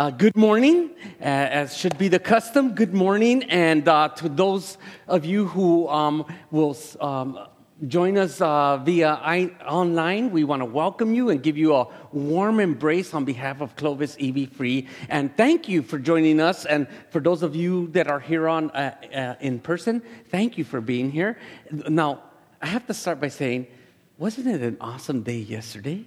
Uh, good morning, uh, as should be the custom. Good morning, and uh, to those of you who um, will um, join us uh, via I- online, we want to welcome you and give you a warm embrace on behalf of Clovis EV Free. And thank you for joining us. And for those of you that are here on uh, uh, in person, thank you for being here. Now, I have to start by saying, wasn't it an awesome day yesterday?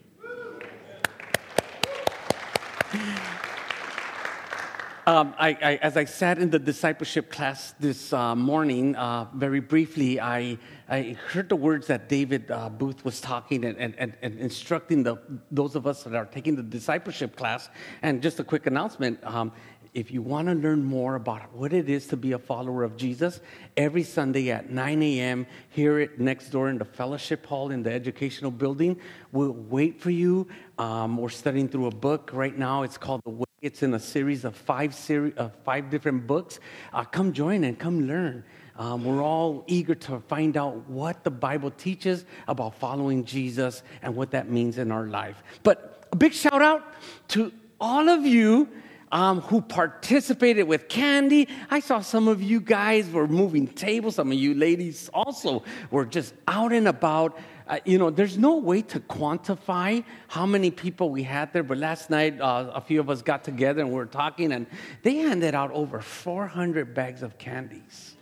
Um, I, I, as I sat in the discipleship class this uh, morning, uh, very briefly, I, I, heard the words that David uh, Booth was talking and, and, and, instructing the, those of us that are taking the discipleship class. And just a quick announcement um, if you want to learn more about what it is to be a follower of Jesus, every Sunday at 9 a.m., here at next door in the fellowship hall in the educational building, we'll wait for you. Um, we're studying through a book right now. It's called The Way. It's in a series of five, series, of five different books. Uh, come join and come learn. Um, we're all eager to find out what the Bible teaches about following Jesus and what that means in our life. But a big shout out to all of you um, who participated with candy. I saw some of you guys were moving tables. Some of you ladies also were just out and about. Uh, you know, there's no way to quantify how many people we had there, but last night uh, a few of us got together and we were talking, and they handed out over 400 bags of candies.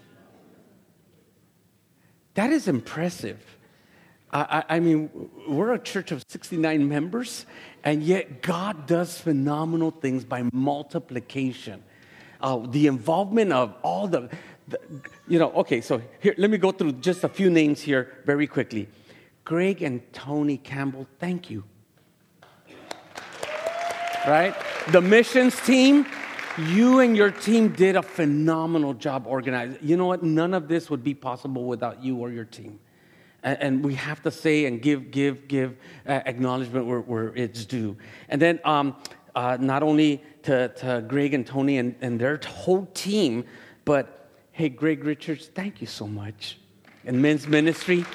That is impressive. I, I, mean, we're a church of 69 members, and yet God does phenomenal things by multiplication. Uh, the involvement of all the, the, you know, okay, so here, let me go through just a few names here very quickly. Greg and Tony Campbell, thank you. Right? The missions team, you and your team did a phenomenal job organizing. You know what? None of this would be possible without you or your team. And, we have to say and give, give, give uh, acknowledgement where, where, it's due. And then um, uh, not only to, to, Greg and Tony and, and their whole team, but hey, Greg Richards, thank you so much. And men's ministry,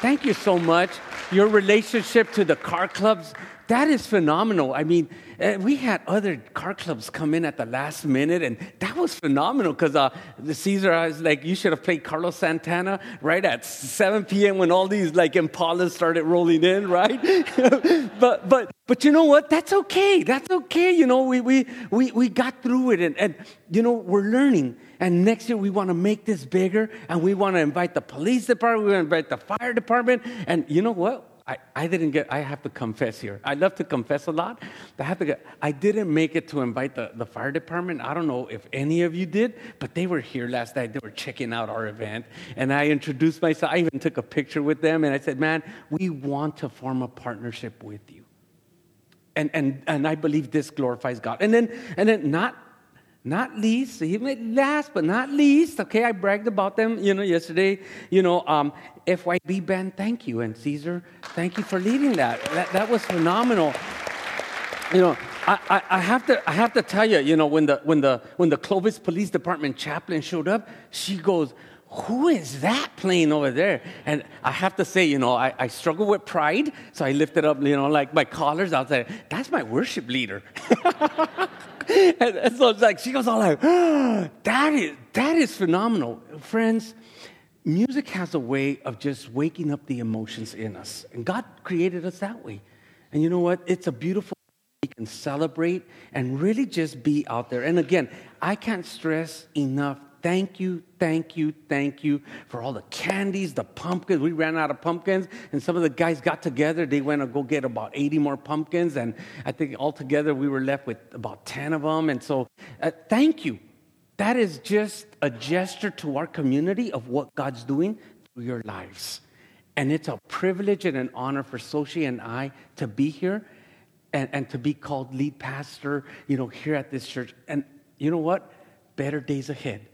thank you so much. Your relationship to the car clubs, that is phenomenal. I mean, uh, we had other car clubs come in at the last minute, and that was phenomenal because uh, the Caesar, I was like, you should have played Carlos Santana right at 7 p.m. when all these like Impalas started rolling in, right? but but but you know what? That's okay. That's okay. You know, we we we we got through it, and and you know we're learning. And next year we want to make this bigger, and we want to invite the police department, we want to invite the fire department, and you know what? I, I didn't get, I have to confess here. I love to confess a lot. I have to get, I didn't make it to invite the, the fire department. I don't know if any of you did, but they were here last night. They were checking out our event. And I introduced myself. I even took a picture with them. And I said, man, we want to form a partnership with you. And, and, and I believe this glorifies God. And then, and then not not least, even last but not least, okay, I bragged about them, you know, yesterday. You know, um, FYB band, thank you. And Caesar, thank you for leading that. That, that was phenomenal. You know, I, I, I, have to, I have to tell you, you know, when the, when, the, when the Clovis Police Department chaplain showed up, she goes, who is that playing over there? And I have to say, you know, I, I struggle with pride, so I lifted up, you know, like my collars out there. That's my worship leader. and so it's like she goes all like, oh, that is that is phenomenal, friends. Music has a way of just waking up the emotions in us, and God created us that way. And you know what? It's a beautiful. We can celebrate and really just be out there. And again, I can't stress enough Thank you, thank you, thank you for all the candies, the pumpkins. We ran out of pumpkins, and some of the guys got together. They went to go get about 80 more pumpkins, and I think altogether we were left with about 10 of them. And so, uh, thank you. That is just a gesture to our community of what God's doing through your lives. And it's a privilege and an honor for Sochi and I to be here and, and to be called lead pastor, you know, here at this church. And you know what? Better days ahead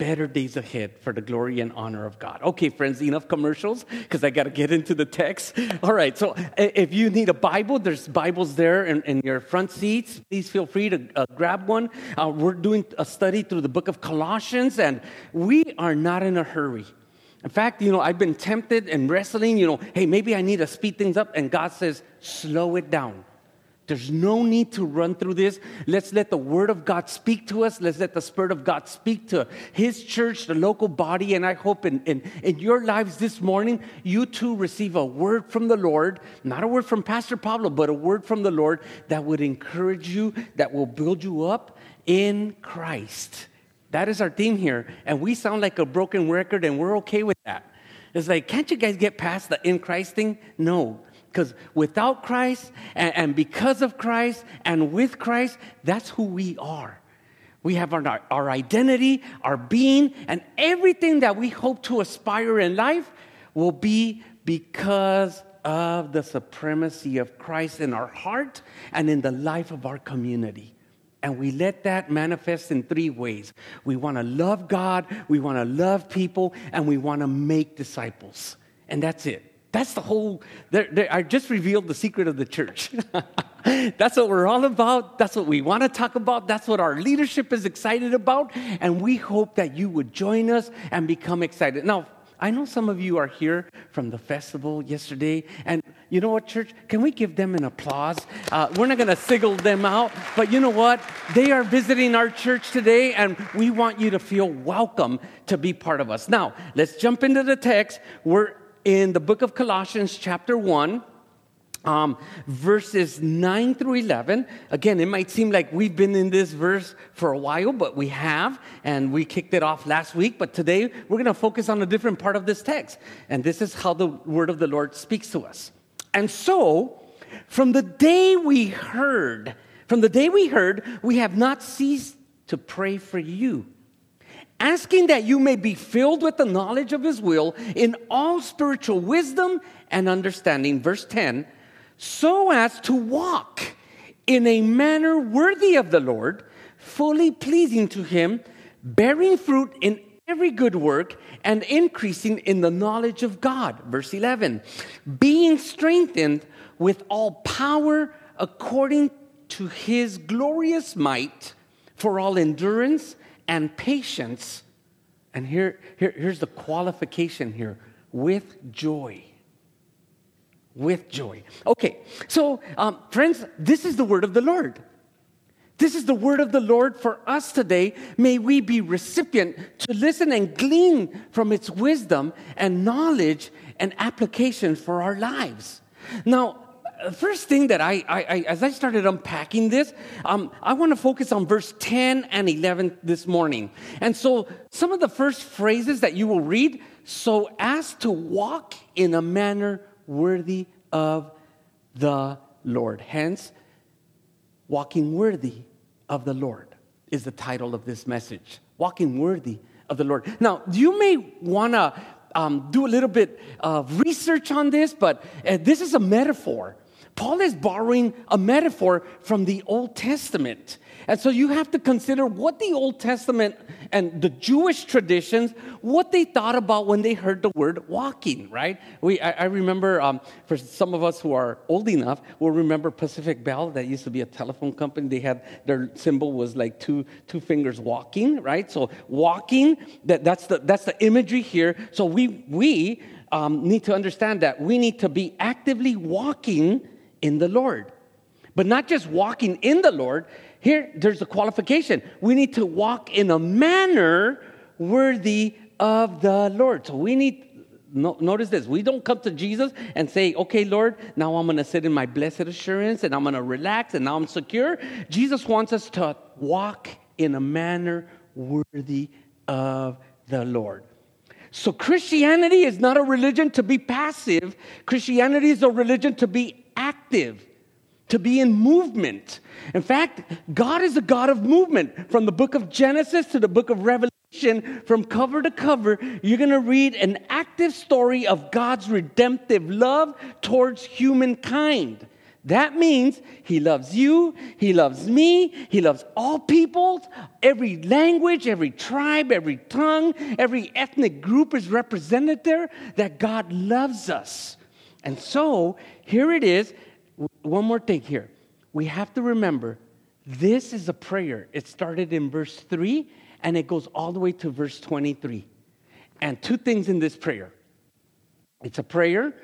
better days ahead for the glory and honor of God. Okay, friends, enough commercials because I got to get into the text. All right, so if you need a Bible, there's Bibles there in, in your front seats. Please feel free to uh, grab one. Uh, we're doing a study through the book of Colossians, and we are not in a hurry. In fact, you know, I've been tempted and wrestling, you know, hey, maybe I need to speed things up, and God says, slow it down. There's no need to run through this. Let's let the Word of God speak to us. Let's let the Spirit of God speak to His church, the local body. And I hope in, in, in your lives this morning, you too receive a word from the Lord, not a word from Pastor Pablo, but a word from the Lord that would encourage you, that will build you up in Christ. That is our theme here. And we sound like a broken record, and we're okay with that. It's like, can't you guys get past the in Christ thing? No. Because without Christ and, and, because of Christ and with Christ, that's who we are. We have our, our identity, our being, and everything that we hope to aspire in life will be because of the supremacy of Christ in our heart and in the life of our community. And we let that manifest in three ways. We want to love God, we want to love people, and we want to make disciples. And that's it. That's the whole, they're, they're, I just revealed the secret of the church. That's what we're all about. That's what we want to talk about. That's what our leadership is excited about. And we hope that you would join us and become excited. Now, I know some of you are here from the festival yesterday. And you know what, church? Can we give them an applause? Uh, we're not going to single them out, but you know what? They are visiting our church today, and we want you to feel welcome to be part of us. Now, let's jump into the text. We're in the book of Colossians, chapter 1. Um, verses 9 through 11. Again, it might seem like we've been in this verse for a while, but we have, and we kicked it off last week. But today, we're going to focus on a different part of this text. And this is how the word of the Lord speaks to us. And so, from the day we heard, from the day we heard, we have not ceased to pray for you asking that you may be filled with the knowledge of his will in all spiritual wisdom and understanding. Verse 10 so as to walk in a manner worthy of the Lord, fully pleasing to him, bearing fruit in every good work and increasing in the knowledge of God. Verse 11 being strengthened with all power according to his glorious might for all endurance and patience. And here, here, here's the qualification here with joy. With joy. Okay, so um, friends, this is the word of the Lord. This is the word of the Lord for us today. May we be recipient to listen and glean from its wisdom and knowledge and application for our lives. Now, first thing that I, I, I, as I started unpacking this, um, I want to focus on verse 10 and 11 this morning. And so, some of the first phrases that you will read so as to walk in a manner worthy of the Lord. Hence, walking worthy of the Lord is the title of this message. Walking worthy of the Lord. Now, you may want to um, do a little bit of research on this, but uh, this is a metaphor. Paul is borrowing a metaphor from the Old Testament. And so you have to consider what the Old Testament and the Jewish traditions, what they thought about when they heard the word walking, right? We, I, I remember, um, for some of us who are old enough, we'll remember Pacific Bell. That used to be a telephone company. They had their symbol was like two, two fingers walking, right? So walking, that, that's, the, that's the imagery here. So we, we um, need to understand that we need to be actively walking in the Lord. But not just walking in the Lord, here there's a qualification. We need to walk in a manner worthy of the Lord. So we need, no, notice this, we don't come to Jesus and say, okay, Lord, now I'm going to sit in my blessed assurance and I'm going to relax and now I'm secure. Jesus wants us to walk in a manner worthy of the Lord. So Christianity is not a religion to be passive. Christianity is a religion to be active, to be in movement. In fact, God is a God of movement. From the book of Genesis to the book of Revelation, from cover to cover, you're going to read an active story of God's redemptive love towards humankind. That means he loves you, he loves me, he loves all peoples, every language, every tribe, every tongue, every ethnic group is represented there, that God loves us. And so here it is. One more thing here. We have to remember this is a prayer. It started in verse 3 and it goes all the way to verse 23. And two things in this prayer it's a prayer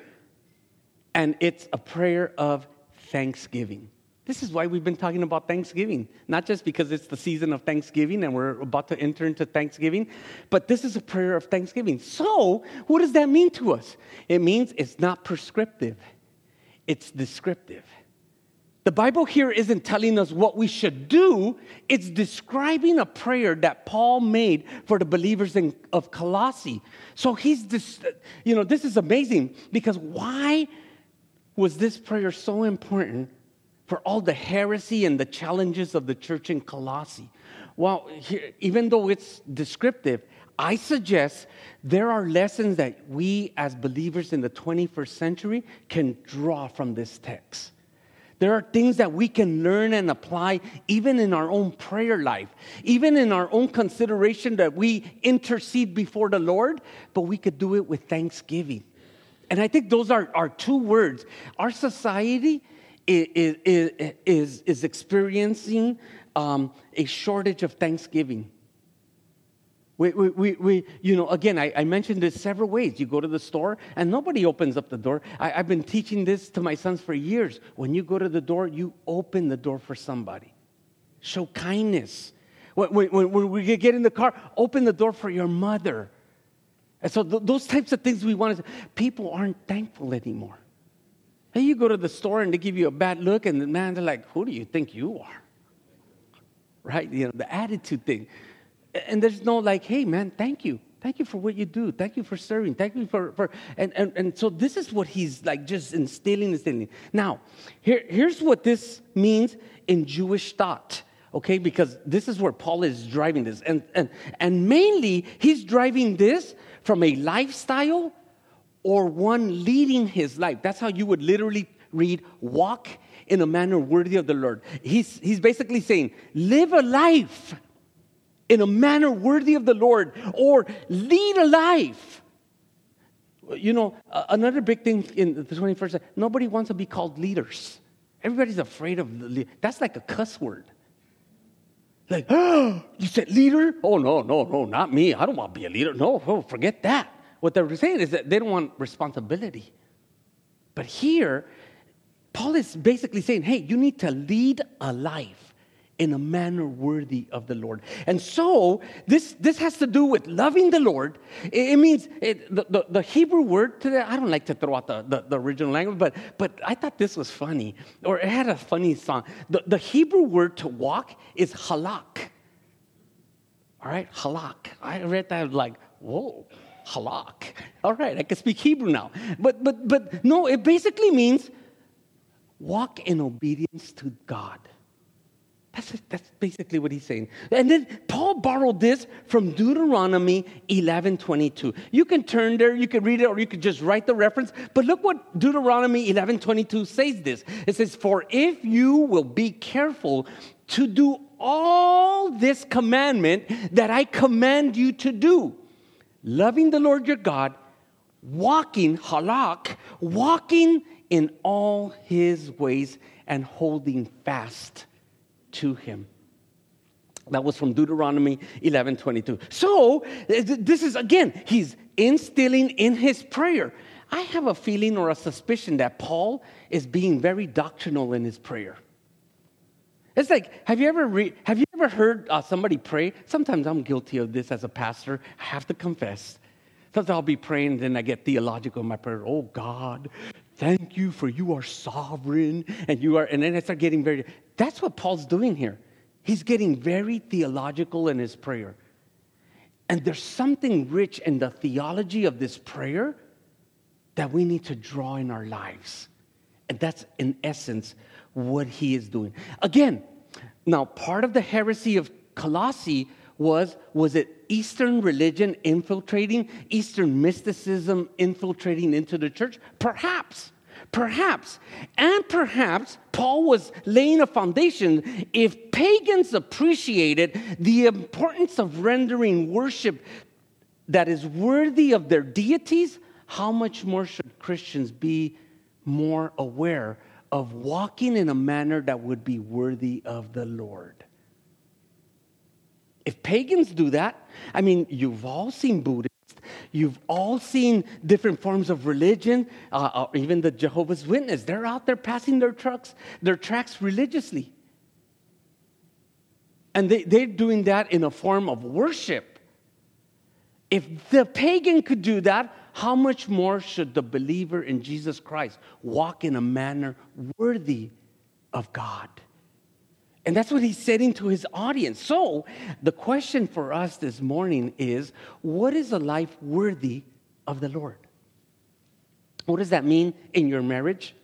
and it's a prayer of thanksgiving. This is why we've been talking about Thanksgiving, not just because it's the season of Thanksgiving and we're about to enter into Thanksgiving, but this is a prayer of Thanksgiving. So, what does that mean to us? It means it's not prescriptive, it's descriptive. The Bible here isn't telling us what we should do, it's describing a prayer that Paul made for the believers in, of Colossae. So he's this, you know, this is amazing because why was this prayer so important for all the heresy and the challenges of the church in Colossae. Well, here, even though it's descriptive, I suggest there are lessons that we as believers in the 21st century can draw from this text. There are things that we can learn and apply even in our own prayer life, even in our own consideration that we intercede before the Lord, but we could do it with thanksgiving. And I think those are, are two words. Our society is, is, is, is experiencing um, a shortage of thanksgiving. We, we, we, we, you know, again, I, I, mentioned this several ways. You go to the store and nobody opens up the door. I, I've been teaching this to my sons for years. When you go to the door, you open the door for somebody. Show kindness. When, when, when we get in the car, open the door for your mother. And so th- those types of things we want to, people aren't thankful anymore. Hey, you go to the store and they give you a bad look, and the man, they're like, Who do you think you are? Right? You know, the attitude thing. And there's no like, Hey, man, thank you. Thank you for what you do. Thank you for serving. Thank you for, for and, and, and so this is what he's like just instilling, instilling. Now, here, here's what this means in Jewish thought okay because this is where paul is driving this and, and, and mainly he's driving this from a lifestyle or one leading his life. That's how you would literally read, walk in a manner worthy of the Lord. He's, he's basically saying, live a life in a manner worthy of the Lord or lead a life. You know, another big thing in the 21st century, nobody wants to be called leaders. Everybody's afraid of. That's like a cuss word. Like, oh, you said leader? Oh, no, no, no, not me. I don't want to be a leader. No, oh, forget that. What they're saying is that they don't want responsibility. But here, Paul is basically saying, hey, you need to lead a life in a manner worthy of the Lord. And so, this, this has to do with loving the Lord. It, it means it, the, the, the, Hebrew word to I don't like to throw out the, the, the, original language, but, but I thought this was funny, or it had a funny song. The, the Hebrew word to walk is halak. All right, halak. I read that like, whoa halak. All right, I can speak Hebrew now. But but but no, it basically means walk in obedience to God. That's, that's basically what he's saying. And then Paul borrowed this from Deuteronomy 11 22. You can turn there, you can read it, or you could just write the reference. But look what Deuteronomy 11 22 says this. It says, For if you will be careful to do all this commandment that I command you to do, loving the Lord your God, walking, halak, walking in all his ways and holding fast to him. That was from Deuteronomy 11 22. So, this is again, he's instilling in his prayer. I have a feeling or a suspicion that Paul is being very doctrinal in his prayer. It's like, have you ever re- have you ever heard uh, somebody pray? Sometimes I'm guilty of this as a pastor. I have to confess. Sometimes I'll be praying, and then I get theological in my prayer. Oh God, thank you for you are sovereign, and you are. And then I start getting very. That's what Paul's doing here. He's getting very theological in his prayer, and there's something rich in the theology of this prayer that we need to draw in our lives, and that's in essence what he is doing. Again, now part of the heresy of Colossae was was it Eastern religion infiltrating, Eastern mysticism infiltrating into the church? Perhaps. Perhaps. And perhaps Paul was laying a foundation if pagans appreciated the importance of rendering worship that is worthy of their deities, how much more should Christians be more aware of walking in a manner that would be worthy of the Lord. If pagans do that, I mean, you've all seen Buddhists, You've all seen different forms of religion, uh, uh, even the Jehovah's Witness. They're out there passing their trucks, their tracks religiously. And they, they're doing that in a form of worship. If the pagan could do that, how much more should the believer in Jesus Christ walk in a manner worthy of God? And that's what he's saying to his audience. So, the question for us this morning is what is a life worthy of the Lord? What does that mean in your marriage?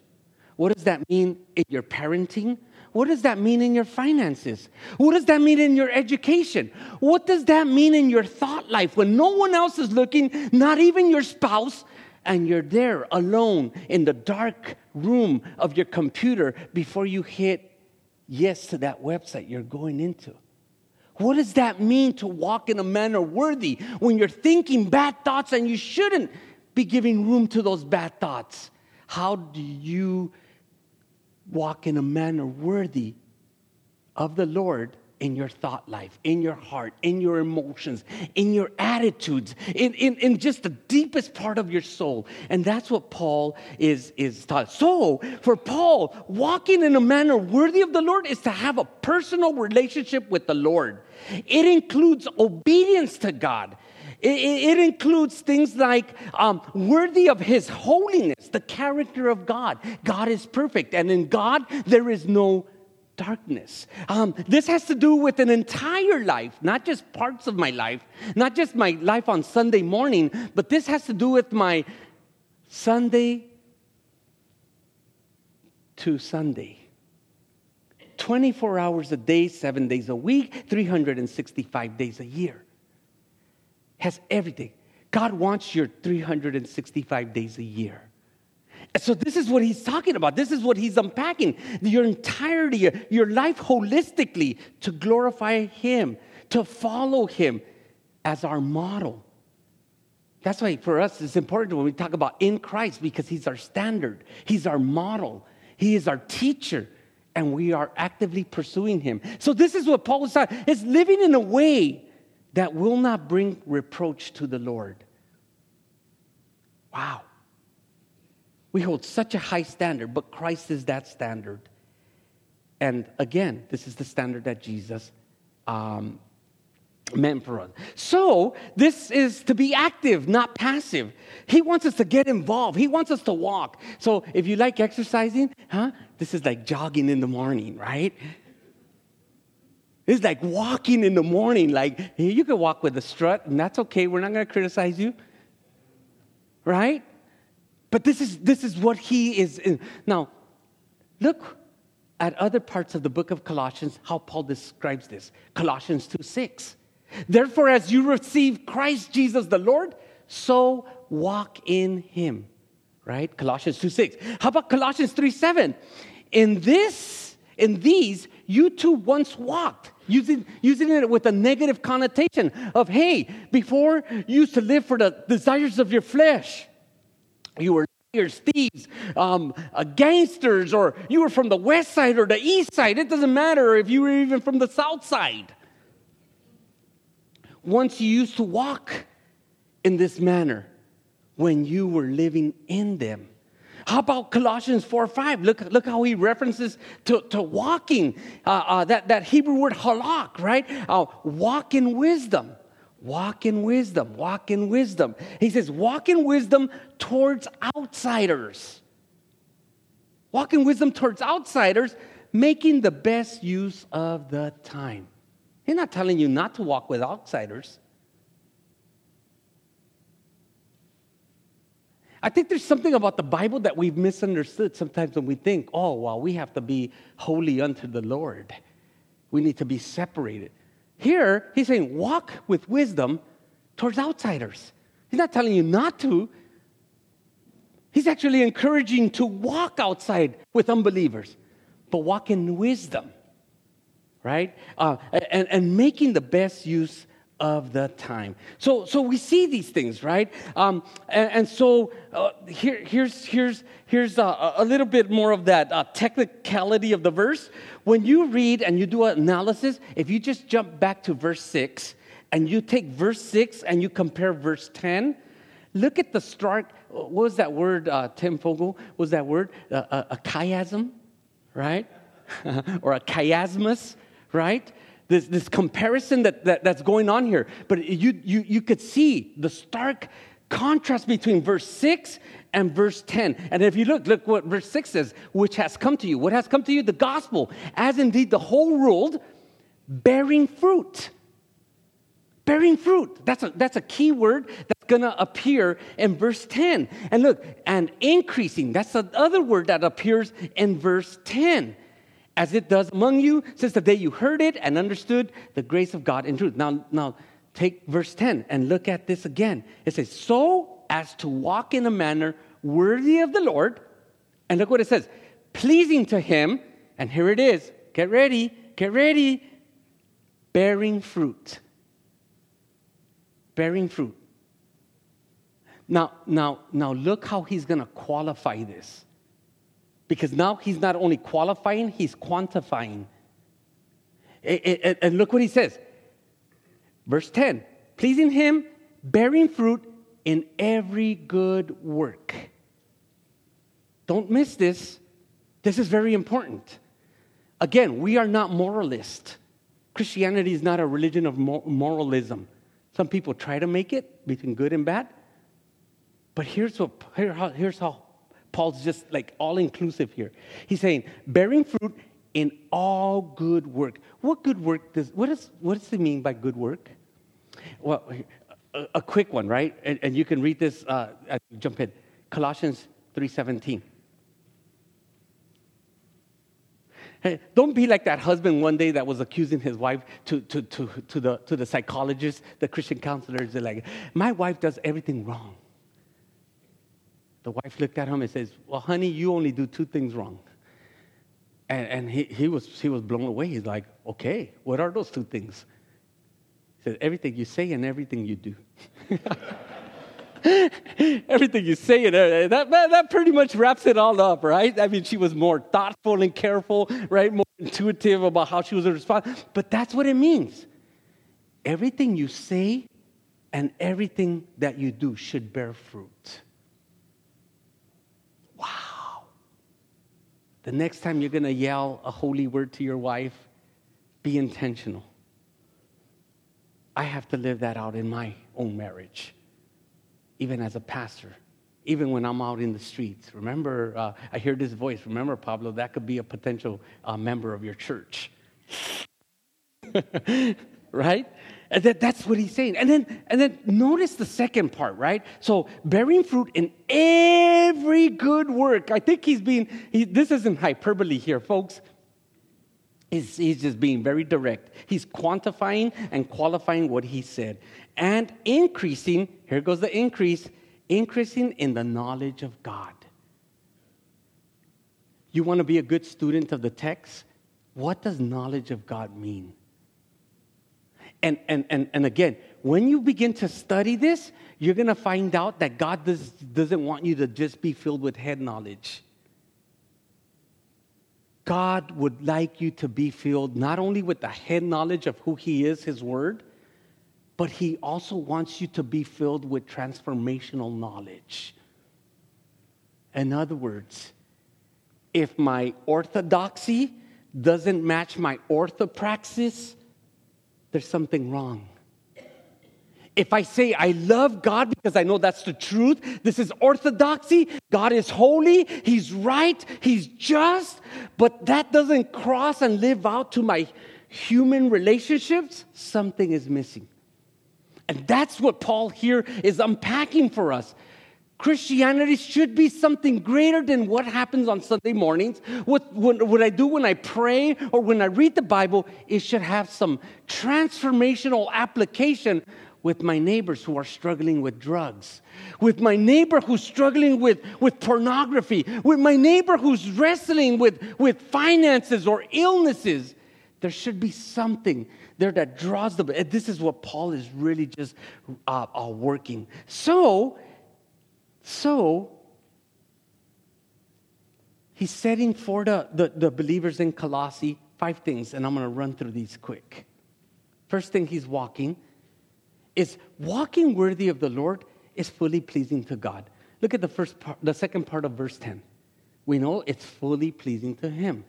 What does that mean in your parenting? What does that mean in your finances? What does that mean in your education? What does that mean in your thought life when no one else is looking, not even your spouse, and you're there alone in the dark room of your computer before you hit yes to that website you're going into. What does that mean to walk in a manner worthy when you're thinking bad thoughts and you shouldn't be giving room to those bad thoughts? How do you walk in a manner worthy of the Lord in your thought life, in your heart, in your emotions, in your attitudes, in, in, in just the deepest part of your soul. And that's what Paul is, is taught. So, for Paul, walking in a manner worthy of the Lord is to have a personal relationship with the Lord. It includes obedience to God. It, includes things like um, worthy of his holiness, the character of God. God is perfect, and in God there is no darkness. Um, this has to do with an entire life, not just parts of my life, not just my life on Sunday morning, but this has to do with my Sunday to Sunday. 24 hours a day, seven days a week, 365 days a year. Has everything. God wants your 365 days a year. So, this is what he's talking about. This is what he's unpacking. Your entirety, your life holistically to glorify him, to follow him as our model. That's why for us it's important when we talk about in Christ because he's our standard, he's our model, he is our teacher, and we are actively pursuing him. So, this is what Paul is saying: is living in a way that will not bring reproach to the Lord. Wow. We hold such a high standard, but Christ is that standard. And again, this is the standard that Jesus um, meant for us. So, this is to be active, not passive. He wants us to get involved, He wants us to walk. So, if you like exercising, huh? This is like jogging in the morning, right? It's like walking in the morning. Like, you can walk with a strut, and that's okay. We're not going to criticize you. Right? But this is, this is what he is. In. Now, look at other parts of the book of Colossians, how Paul describes this. Colossians 2 6. Therefore, as you receive Christ Jesus the Lord, so walk in him. Right? Colossians 2 6. How about Colossians 3 7? In this, in these, you too once walked, using, using it with a negative connotation of, hey, before you used to live for the desires of your flesh. You were liars, thieves, um, uh, gangsters, or you were from the west side or the east side. It doesn't matter if you were even from the south side. Once you used to walk in this manner when you were living in them. How about Colossians 4 5? Look, look how he references to, to walking, uh, uh, that, that Hebrew word halak, right? Uh, walk in wisdom. Walk in wisdom, walk in wisdom. He says, walk in wisdom towards outsiders. Walk in wisdom towards outsiders, making the best use of the time. He's not telling you not to walk with outsiders. I think there's something about the Bible that we've misunderstood sometimes when we think, oh, well, we have to be holy unto the Lord. We need to be separated. Here, he's saying, walk with wisdom towards outsiders. He's not telling you not to. He's actually encouraging to walk outside with unbelievers, but walk in wisdom, right? Uh, and, and making the best use of the time. So, so we see these things, right? Um, and, and, so uh, here, here's, here's, here's a, a, little bit more of that uh, technicality of the verse. When you read and you do an analysis, if you just jump back to verse 6 and you take verse 6 and you compare verse 10, Look at the stark, what was that word, uh, Tim Fogel? Was that word uh, a, a chiasm, right? or a chiasmus, right? This, this comparison that, that, that's going on here. But you, you, you could see the stark contrast between verse 6 and verse 10. And if you look, look what verse 6 says, which has come to you. What has come to you? The gospel, as indeed the whole world bearing fruit. Bearing fruit. That's a, that's a key word that's going to appear in verse 10. And look, and increasing. That's the other word that appears in verse 10. As it does among you since the day you heard it and understood the grace of God in truth. Now, now take verse 10 and look at this again. It says, So as to walk in a manner worthy of the Lord. And look what it says pleasing to Him. And here it is. Get ready, get ready. Bearing fruit bearing fruit. Now, now, now look how he's going to qualify this. Because now he's not only qualifying, he's quantifying. And look what he says. Verse 10 pleasing him, bearing fruit in every good work. Don't miss this. This is very important. Again, we are not moralist. Christianity is not a religion of moralism. Some people try to make it between good and bad. But here's, what, here, here's how Paul's just like all inclusive here. He's saying, bearing fruit in all good work. What good work does, what, is, what does it mean by good work? Well, a, a quick one, right? And, and, you can read this, uh, jump in. Colossians 3.17. Hey, don't be like that husband one day that was accusing his wife to, to, to, to, the, to the psychologists, the Christian counselors. They're like, my wife does everything wrong. The wife looked at him and says, well, honey, you only do two things wrong. And, and he, he, was, he was blown away. He's like, okay, what are those two things? He said, everything you say and everything you do. everything you say, and uh, that, that, that pretty much wraps it all up, right? I mean, she was more thoughtful and careful, right? More intuitive about how she was responding. But that's what it means. Everything you say and everything that you do should bear fruit. The next time you're going to yell a holy word to your wife, be intentional. I have to live that out in my own marriage even as a pastor, even when I'm out in the streets. Remember, uh, I hear this voice. Remember, Pablo, that could be a potential uh, member of your church. right? And that, that's what he's saying. And then, and then notice the second part, right? So bearing fruit in every good work. I think he's being, he, this isn't hyperbole here, folks. He's, he's just being very direct. He's quantifying and qualifying what he said and increasing, here goes the increase, increasing in the knowledge of God. You want to be a good student of the text? What does knowledge of God mean? And, and, and, and again, when you begin to study this, you're going to find out that God does, doesn't want you to just be filled with head knowledge. God would like you to be filled not only with the head knowledge of who He is, His Word, but He also wants you to be filled with transformational knowledge. In other words, if my orthodoxy doesn't match my orthopraxis, there's something wrong. If I say I love God because I know that's the truth, this is orthodoxy, God is holy, He's right, He's just, but that doesn't cross and live out to my human relationships, something is missing. And that's what Paul here is unpacking for us. Christianity should be something greater than what happens on Sunday mornings. What, what, what, I do when I pray or when I read the Bible, it should have some transformational application with my neighbors who are struggling with drugs, with my neighbor who's struggling with, with pornography, with my neighbor who's wrestling with, with finances or illnesses. There should be something there that draws them. This is what Paul is really just uh, uh, working. So, so he's setting for the, the, the believers in Colossae five things, and I'm going to run through these quick. First thing he's walking is walking worthy of the Lord is fully pleasing to God. Look at the first part, the second part of verse 10. We know it's fully pleasing to Him.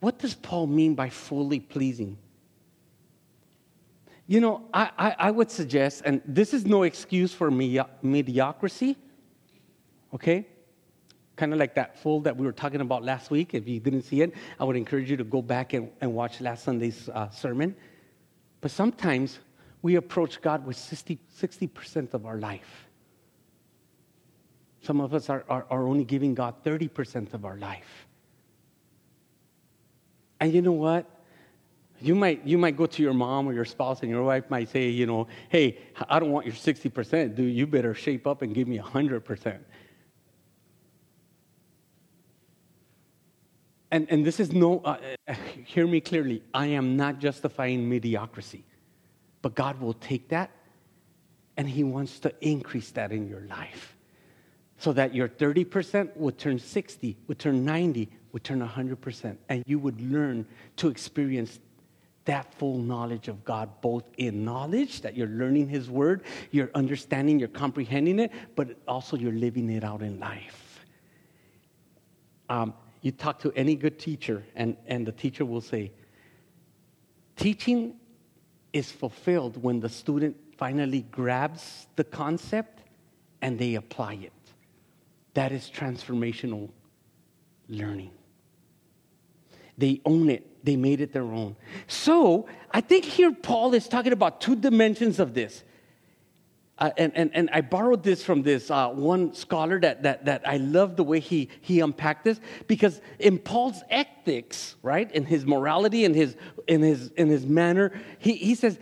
What does Paul mean by fully pleasing? You know, I, I, I would suggest, and this is no excuse for me, mediocrity, okay? Kind of like that fool that we were talking about last week. If you didn't see it, I would encourage you to go back and, and watch last Sunday's uh, sermon. But sometimes we approach God with 60, 60% of our life. Some of us are, are, are only giving God 30% of our life. And you know what? You might, you might go to your mom or your spouse, and your wife might say, you know, hey, I don't want your 60%. Dude, you better shape up and give me 100%. And, and this is no, uh, hear me clearly, I am not justifying mediocrity. But God will take that and He wants to increase that in your life so that your 30% would turn 60, would turn 90, would turn 100%. And you would learn to experience that full knowledge of God, both in knowledge that you're learning His Word, you're understanding, you're comprehending it, but also you're living it out in life. Um, you talk to any good teacher, and, and the teacher will say, Teaching is fulfilled when the student finally grabs the concept and they apply it. That is transformational learning. They own it they made it their own. So I think here Paul is talking about two dimensions of this. Uh, and, and, and I borrowed this from this uh, one scholar that, that, that I love the way he, he unpacked this because in Paul's ethics, right, in his morality, in his, in his, in his manner, he, he says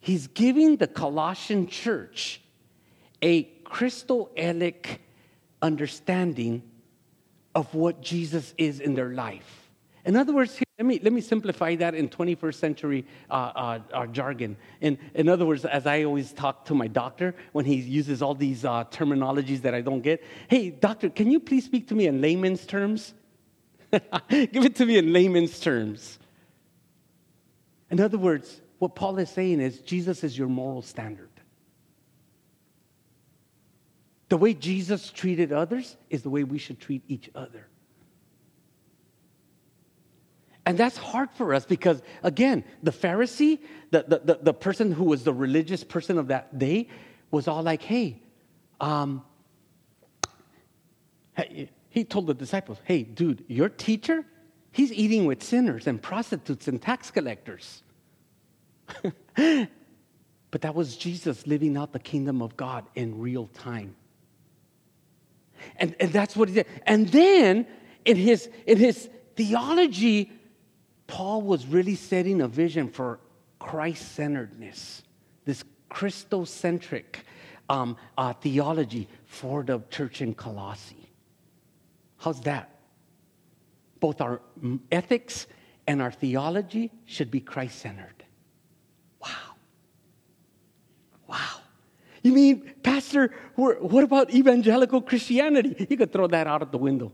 he's giving the Colossian church a Christotelic understanding of what Jesus is in their life. In other words, let me, let me simplify that in 21st century uh, uh, uh, jargon. In, in other words, as I always talk to my doctor when he uses all these uh, terminologies that I don't get, hey, doctor, can you please speak to me in layman's terms? Give it to me in layman's terms. In other words, what Paul is saying is Jesus is your moral standard. The way Jesus treated others is the way we should treat each other. And that's hard for us because, again, the Pharisee, the, the, the, the, person who was the religious person of that day, was all like, hey, um, he told the disciples, hey, dude, your teacher, he's eating with sinners and prostitutes and tax collectors. but that was Jesus living out the kingdom of God in real time. And, and that's what he did. And then in his, in his theology, Paul was really setting a vision for Christ centeredness, this Christocentric um, uh, theology for the church in Colossae. How's that? Both our ethics and our theology should be Christ centered. Wow. Wow. You mean, Pastor, what about evangelical Christianity? You could throw that out of the window.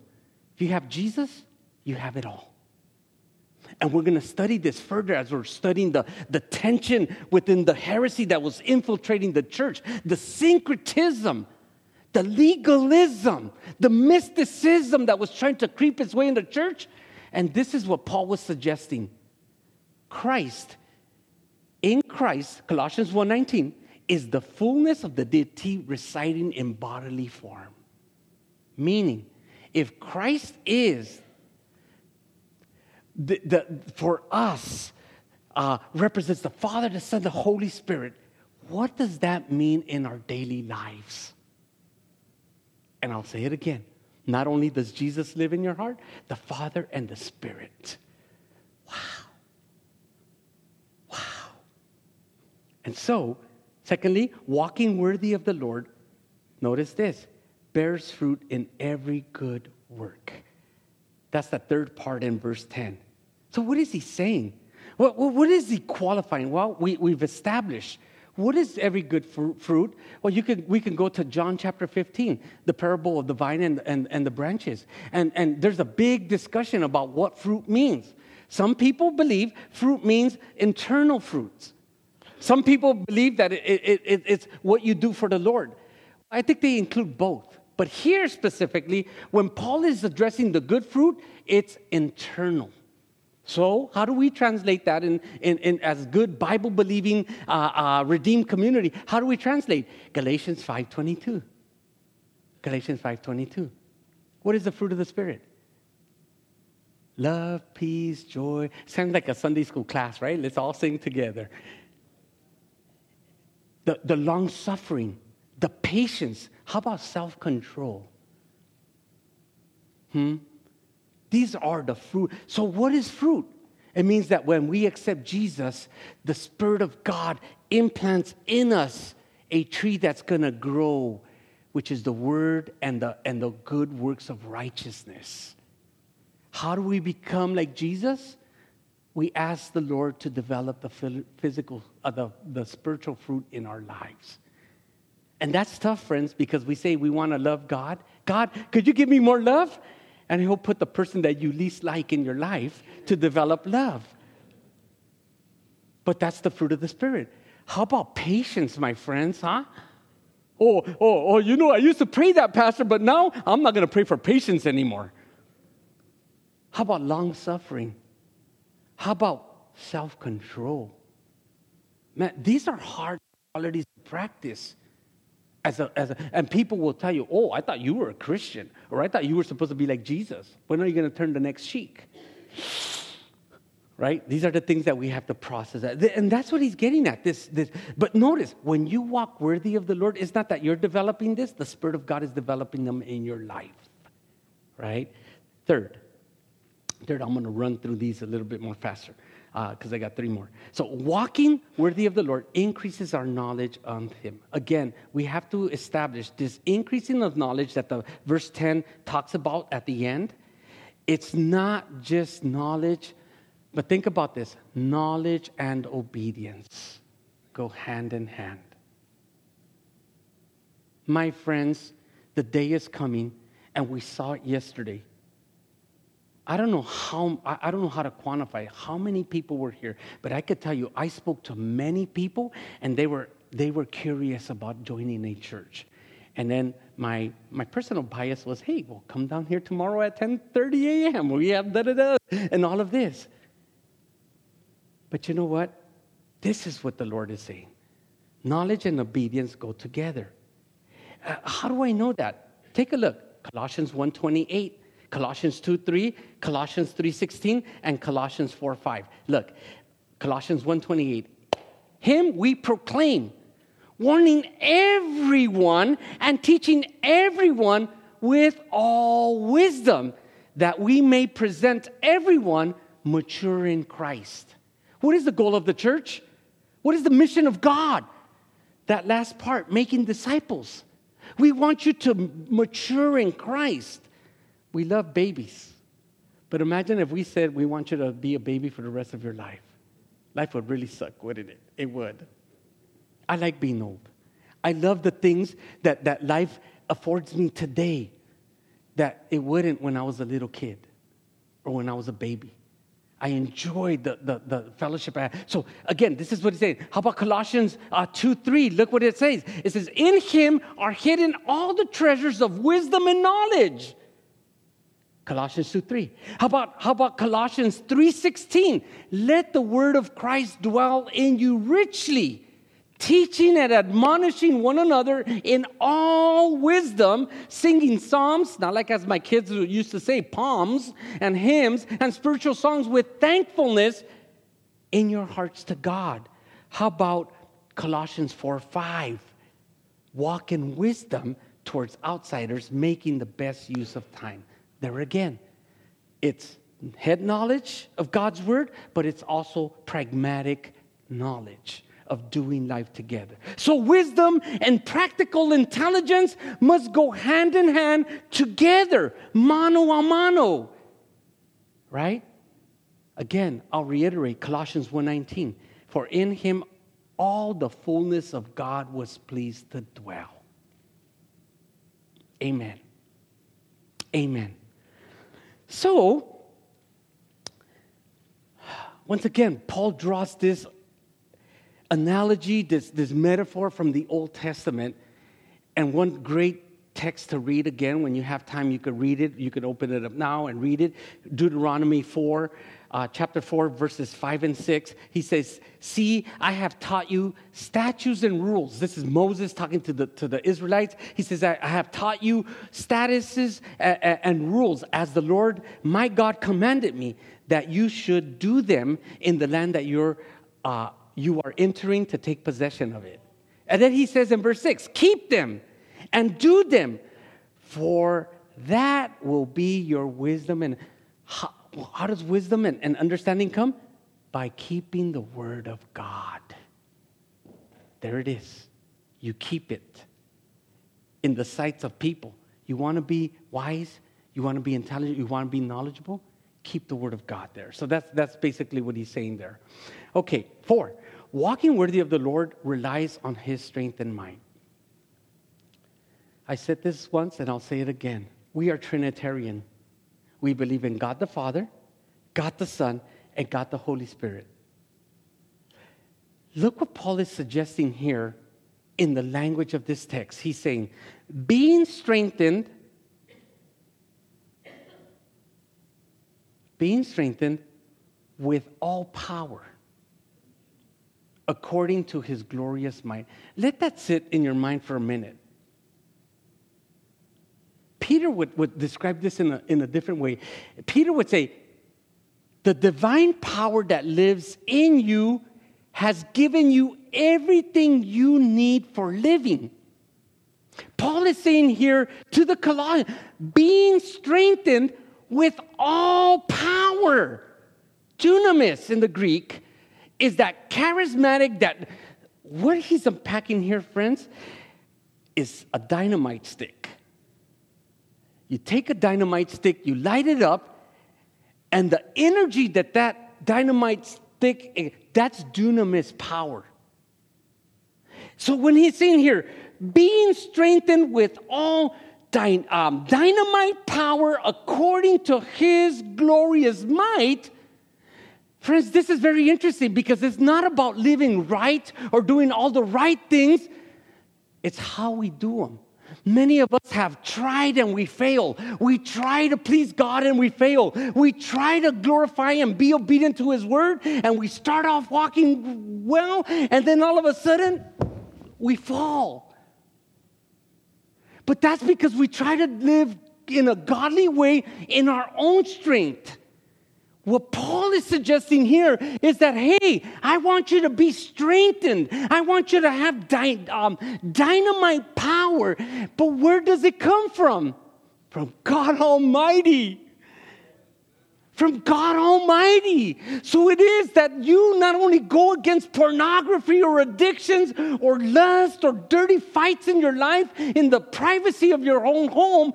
If you have Jesus, you have it all. And we're going to study this further as we're studying the, the tension within the heresy that was infiltrating the church, the syncretism, the legalism, the mysticism that was trying to creep its way in the church. And this is what Paul was suggesting. Christ, in Christ, Colossians 1:19, is the fullness of the deity residing in bodily form. Meaning, if Christ is the, the, for us uh, represents the Father, the Son, the Holy Spirit. What does that mean in our daily lives? And I'll say it again. Not only does Jesus live in your heart, the Father and the Spirit. Wow. Wow. And so, secondly, walking worthy of the Lord, notice this, bears fruit in every good work. That's the third part in verse 10. So, what is he saying? What, what is he qualifying? Well, we, we've established what is every good fruit? Well, you can, we can go to John chapter 15, the parable of the vine and, and, and the branches. And, and there's a big discussion about what fruit means. Some people believe fruit means internal fruits. Some people believe that it, it, it, it's what you do for the Lord. I think they include both. But here specifically, when Paul is addressing the good fruit, it's internal. So, how do we translate that in, in, in as good Bible believing, uh, uh, redeemed community? How do we translate Galatians 5:22? Galatians 5:22. What is the fruit of the Spirit? Love, peace, joy. Sounds like a Sunday school class, right? Let's all sing together. The, the long suffering, the patience. How about self control? Hmm? These are the fruit. So, what is fruit? It means that when we accept Jesus, the Spirit of God implants in us a tree that's going to grow, which is the Word and the, and the good works of righteousness. How do we become like Jesus? We ask the Lord to develop the physical, uh, the, the spiritual fruit in our lives. And that's tough, friends, because we say we want to love God. God, could you give me more love? And He'll put the person that you least like in your life to develop love. But that's the fruit of the Spirit. How about patience, my friends, huh? Oh, oh, oh, you know, I used to pray that, Pastor, but now I'm not going to pray for patience anymore. How about long suffering? How about self control? Man, these are hard qualities to practice. As a, as a, and people will tell you, oh, I thought you were a Christian, or I thought you were supposed to be like Jesus. When are you going to turn the next cheek? Right? These are the things that we have to process. And that's what he's getting at. This, this. But notice, when you walk worthy of the Lord, it's not that you're developing this, the Spirit of God is developing them in your life. Right? Third, third, I'm going to run through these a little bit more faster because uh, I got three more. So, walking worthy of the Lord increases our knowledge on Him. Again, we have to establish this increasing of knowledge that the verse 10 talks about at the end. It's not just knowledge, but think about this knowledge and obedience go hand in hand. My friends, the day is coming, and we saw it yesterday I don't know how I don't know how to quantify how many people were here, but I could tell you I spoke to many people and they were they were curious about joining a church. And then my my personal bias was, hey, well, come down here tomorrow at 10:30 a.m. We have da da da and all of this. But you know what? This is what the Lord is saying. Knowledge and obedience go together. Uh, how do I know that? Take a look. Colossians 1:28 Colossians 2 3, Colossians 3 16, and Colossians 4 5. Look, Colossians 1 28. Him we proclaim, warning everyone and teaching everyone with all wisdom, that we may present everyone mature in Christ. What is the goal of the church? What is the mission of God? That last part, making disciples. We want you to mature in Christ. We love babies. But imagine if we said we want you to be a baby for the rest of your life. Life would really suck, wouldn't it? It would. I like being old. I love the things that, that life affords me today that it wouldn't when I was a little kid or when I was a baby. I enjoyed the, the, the fellowship I had. So again, this is what he's saying. How about Colossians uh, 2 3? Look what it says. It says, In him are hidden all the treasures of wisdom and knowledge. Colossians 2 3. How about, how about Colossians 3 16? Let the word of Christ dwell in you richly, teaching and admonishing one another in all wisdom, singing psalms, not like as my kids used to say, palms and hymns and spiritual songs with thankfulness in your hearts to God. How about Colossians 4 5? Walk in wisdom towards outsiders, making the best use of time. There again, it's head knowledge of God's word, but it's also pragmatic knowledge of doing life together. So, wisdom and practical intelligence must go hand in hand together, mano a mano. Right? Again, I'll reiterate Colossians 1:19. For in him all the fullness of God was pleased to dwell. Amen. Amen. So, once again, Paul draws this analogy, this, this metaphor from the Old Testament, and one great text to read again. When you have time, you could read it. You could open it up now and read it. Deuteronomy 4, uh, chapter 4, verses 5 and 6. He says, See, I have taught you statutes and rules. This is Moses talking to the, to the Israelites. He says, I, I have taught you statuses and, and rules as the Lord my God commanded me that you should do them in the land that you're, uh, you are entering to take possession of it. And then he says in verse 6 keep them and do them, for that will be your wisdom. And how, how does wisdom and, and understanding come? By keeping the word of God. There it is. You keep it in the sights of people. You want to be wise, you want to be intelligent, you want to be knowledgeable, keep the word of God there. So that's, that's basically what he's saying there. Okay, four, walking worthy of the Lord relies on his strength and might. I said this once and I'll say it again. We are Trinitarian. We believe in God the Father, God the Son, and God the Holy Spirit. Look what Paul is suggesting here in the language of this text. He's saying, being strengthened, being strengthened with all power according to his glorious might. Let that sit in your mind for a minute. Peter would, would describe this in a, in a different way. Peter would say, The divine power that lives in you has given you everything you need for living. Paul is saying here to the Colossians, being strengthened with all power. Dunamis in the Greek is that charismatic, that what he's unpacking here, friends, is a dynamite stick. You take a dynamite stick, you light it up, and the energy that that dynamite stick, eh, that's dunamis power. So when he's saying here, being strengthened with all dy- um, dynamite power according to his glorious might, friends, this is very interesting because it's not about living right or doing all the right things, it's how we do them. Many of us have tried and we fail. We try to please God and we fail. We try to glorify and be obedient to His word and we start off walking well and then all of a sudden we fall. But that's because we try to live in a godly way in our own strength. What Paul is suggesting here is that, hey, I want you to be strengthened. I want you to have dy- um, dynamite power. But where does it come from? From God Almighty. From God Almighty. So it is that you not only go against pornography or addictions or lust or dirty fights in your life in the privacy of your own home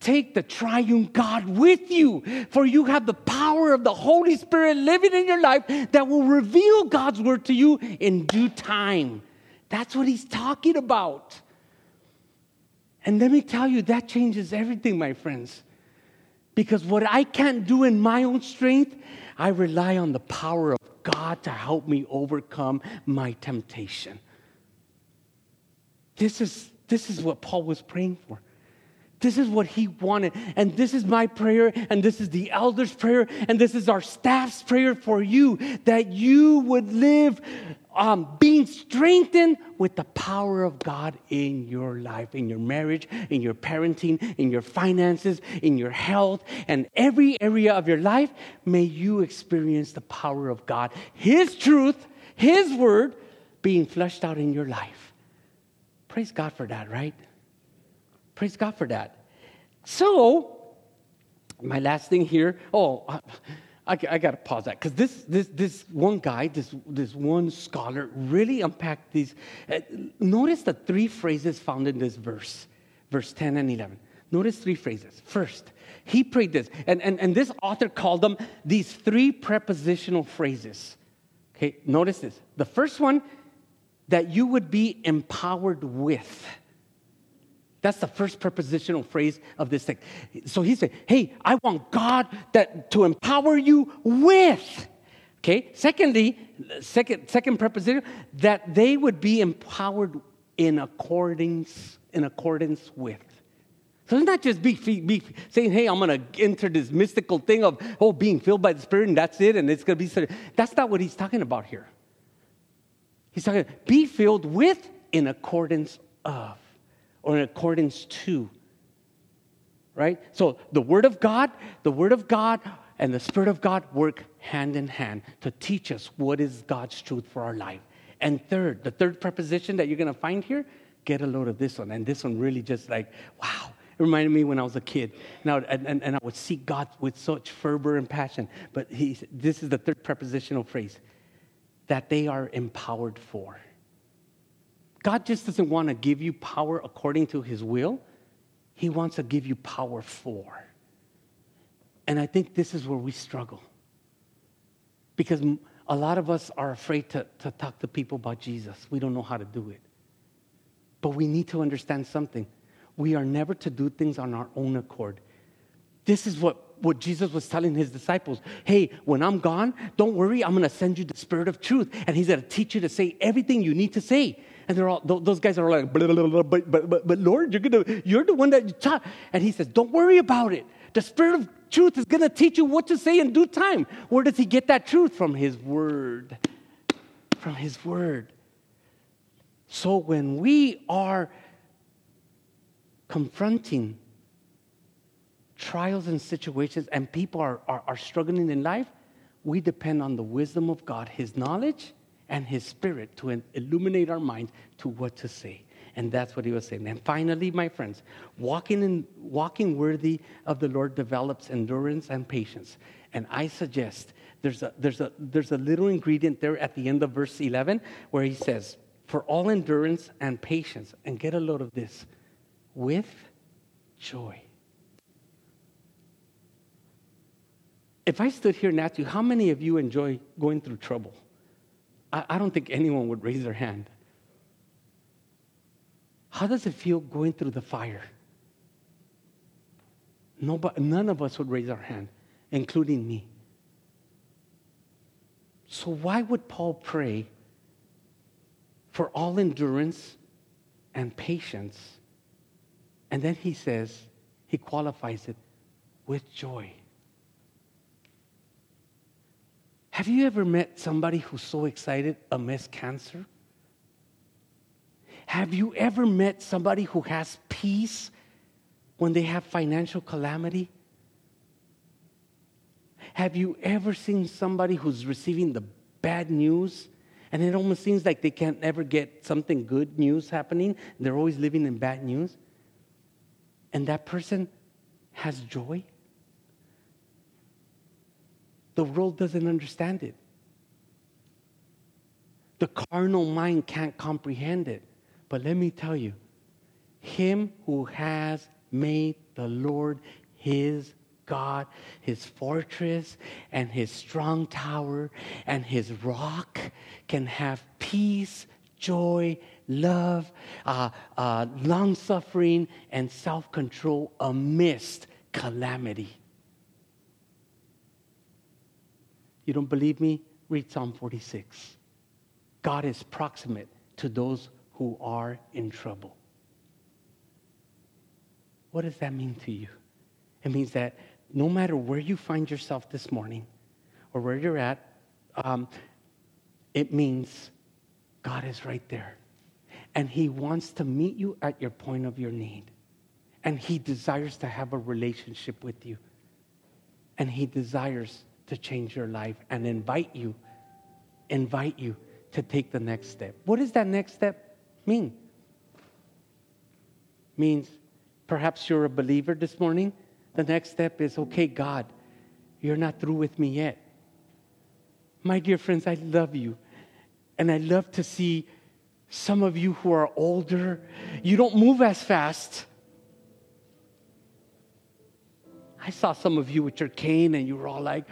Take the triune God with you, for you have the power of the Holy Spirit living in your life that will reveal God's word to you in due time. That's what he's talking about. And let me tell you, that changes everything, my friends. Because what I can't do in my own strength, I rely on the power of God to help me overcome my temptation. This is, this is what Paul was praying for. This is what he wanted. And this is my prayer, and this is the elders' prayer, and this is our staff's prayer for you that you would live um, being strengthened with the power of God in your life, in your marriage, in your parenting, in your finances, in your health, and every area of your life. May you experience the power of God, His truth, His word being fleshed out in your life. Praise God for that, right? Praise God for that. So, my last thing here, oh, I, I, got to pause that because this, this, this one guy, this, this one scholar really unpacked these. Uh, notice the three phrases found in this verse, verse 10 and 11. Notice three phrases. First, he prayed this, and, and, and this author called them these three prepositional phrases. Okay, notice this. The first one, that you would be empowered with. That's the first prepositional phrase of this text. So he said, Hey, I want God that to empower you with. Okay. Secondly, second, second preposition, that they would be empowered in accordance, in accordance with. So it's not just be, be saying, hey, I'm going to enter this mystical thing of, oh, being filled by the Spirit and that's it and it's going to be. That's not what he's talking about here. He's talking, be filled with in accordance of or in accordance to. Right? So the Word of God, the Word of God and the Spirit of God work hand in hand to teach us what is God's truth for our life. And third, the third preposition that you're going to find here, get a load of this one. And this one really just like, wow. It reminded me when I was a kid. And I would, and, and I would seek God with such fervor and passion. But he, this is the third prepositional phrase that they are empowered for. God just doesn't want to give you power according to his will, he wants to give you power for. And I think this is where we struggle. Because a lot of us are afraid to, to talk to people about Jesus. We don't know how to do it. But we need to understand something. We are never to do things on our own accord. This is what, what Jesus was telling his disciples. Hey, when I'm gone, don't worry, I'm going to send you the Spirit of truth. And he's going to teach you to say everything you need to say. And they're all, those guys are like, blah, blah, blah, but, but, but, Lord, you're, gonna, you're the one that you taught. And he says, don't worry about it. The Spirit of truth is going to teach you what to say in due time. Where does he get that truth? From his word. From his word. So when we are confronting trials and situations and people are, are, are struggling in life, we depend on the wisdom of God, his knowledge, and His Spirit to illuminate our minds to what to say. And that's what he was saying. And finally, my friends, walking, in, walking worthy of the Lord develops endurance and patience. And I suggest there's a, there's, a, there's a little ingredient there at the end of verse 11 where he says, For all endurance and patience, and get a load of this, with joy. If I stood here and asked you, how many of you enjoy going through trouble? I, I don't think anyone would raise their hand. How does it feel going through the fire? Nobody, none of us would raise our hand, including me. So, why would Paul pray for all endurance and patience? And then he says, he qualifies it with joy. Have you ever met somebody who's so excited amidst cancer? Have you ever met somebody who has peace when they have financial calamity? Have you ever seen somebody who's receiving the bad news and it almost seems like they can't ever get something good news happening? They're always living in bad news. And that person has joy? The world doesn't understand it. The carnal mind can't comprehend it. But let me tell you, him who has made the Lord his God, his fortress, and his strong tower, and his rock can have peace, joy, love, uh, uh, long suffering, and self control amidst calamity. You don't believe me? Read Psalm 46. God is proximate to those who are in trouble. What does that mean to you? It means that no matter where you find yourself this morning or where you're at, um, it means God is right there. And He wants to meet you at your point of your need. And He desires to have a relationship with you. And He desires to change your life and invite you, invite you to take the next step. What does that next step mean? Means perhaps you're a believer this morning. The next step is okay, God, you're not through with me yet. My dear friends, I love you. And I love to see some of you who are older, you don't move as fast. I saw some of you with your cane and you were all like,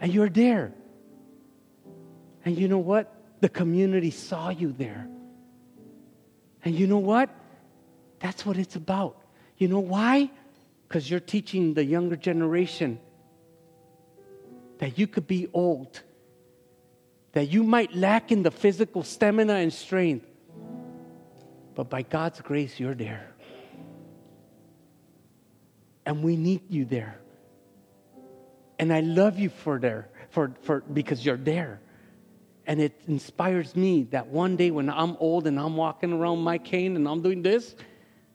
and you're there. And you know what? The community saw you there. And you know what? That's what it's about. You know why? Because you're teaching the younger generation that you could be old, that you might lack in the physical stamina and strength, but by God's grace, you're there. And we need you there. And I love you for there, for, for because you're there. And it inspires me that one day when I'm old and I'm walking around my cane and I'm doing this,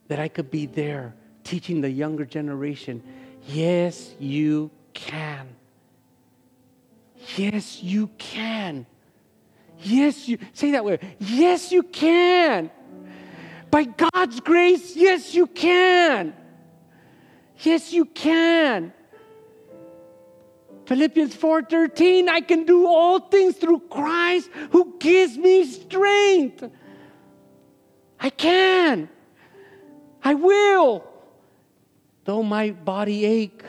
that I could be there teaching the younger generation yes, you can. Yes, you can. Yes, you say that way. Yes, you can. By God's grace, yes, you can. Yes, you can. Philippians 4:13 I can do all things through Christ who gives me strength. I can. I will. Though my body ache,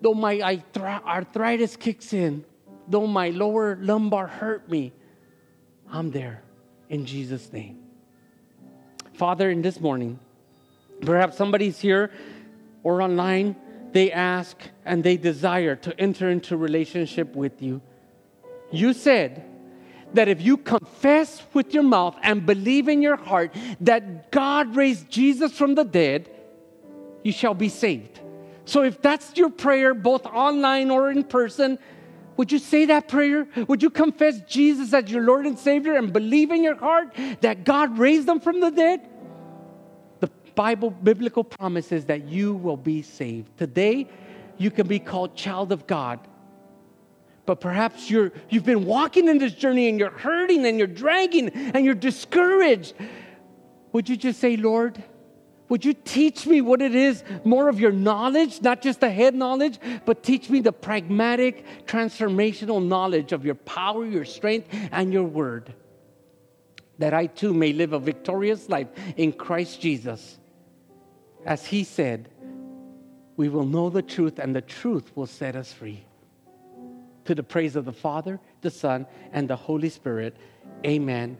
though my arthritis kicks in, though my lower lumbar hurt me, I'm there in Jesus name. Father, in this morning, perhaps somebody's here or online they ask and they desire to enter into relationship with you. You said that if you confess with your mouth and believe in your heart that God raised Jesus from the dead, you shall be saved. So if that's your prayer, both online or in person, would you say that prayer? Would you confess Jesus as your Lord and Savior and believe in your heart that God raised them from the dead? Bible, biblical promises that you will be saved. Today, you can be called child of God. But perhaps you're, you've been walking in this journey and you're hurting and you're dragging and you're discouraged. Would you just say, Lord, would you teach me what it is, more of your knowledge, not just the head knowledge, but teach me the pragmatic, transformational knowledge of your power, your strength, and your word, that I too may live a victorious life in Christ Jesus as he said, we will know the truth, and the truth will set us free. To the praise of the Father, the Son, and the Holy Spirit, amen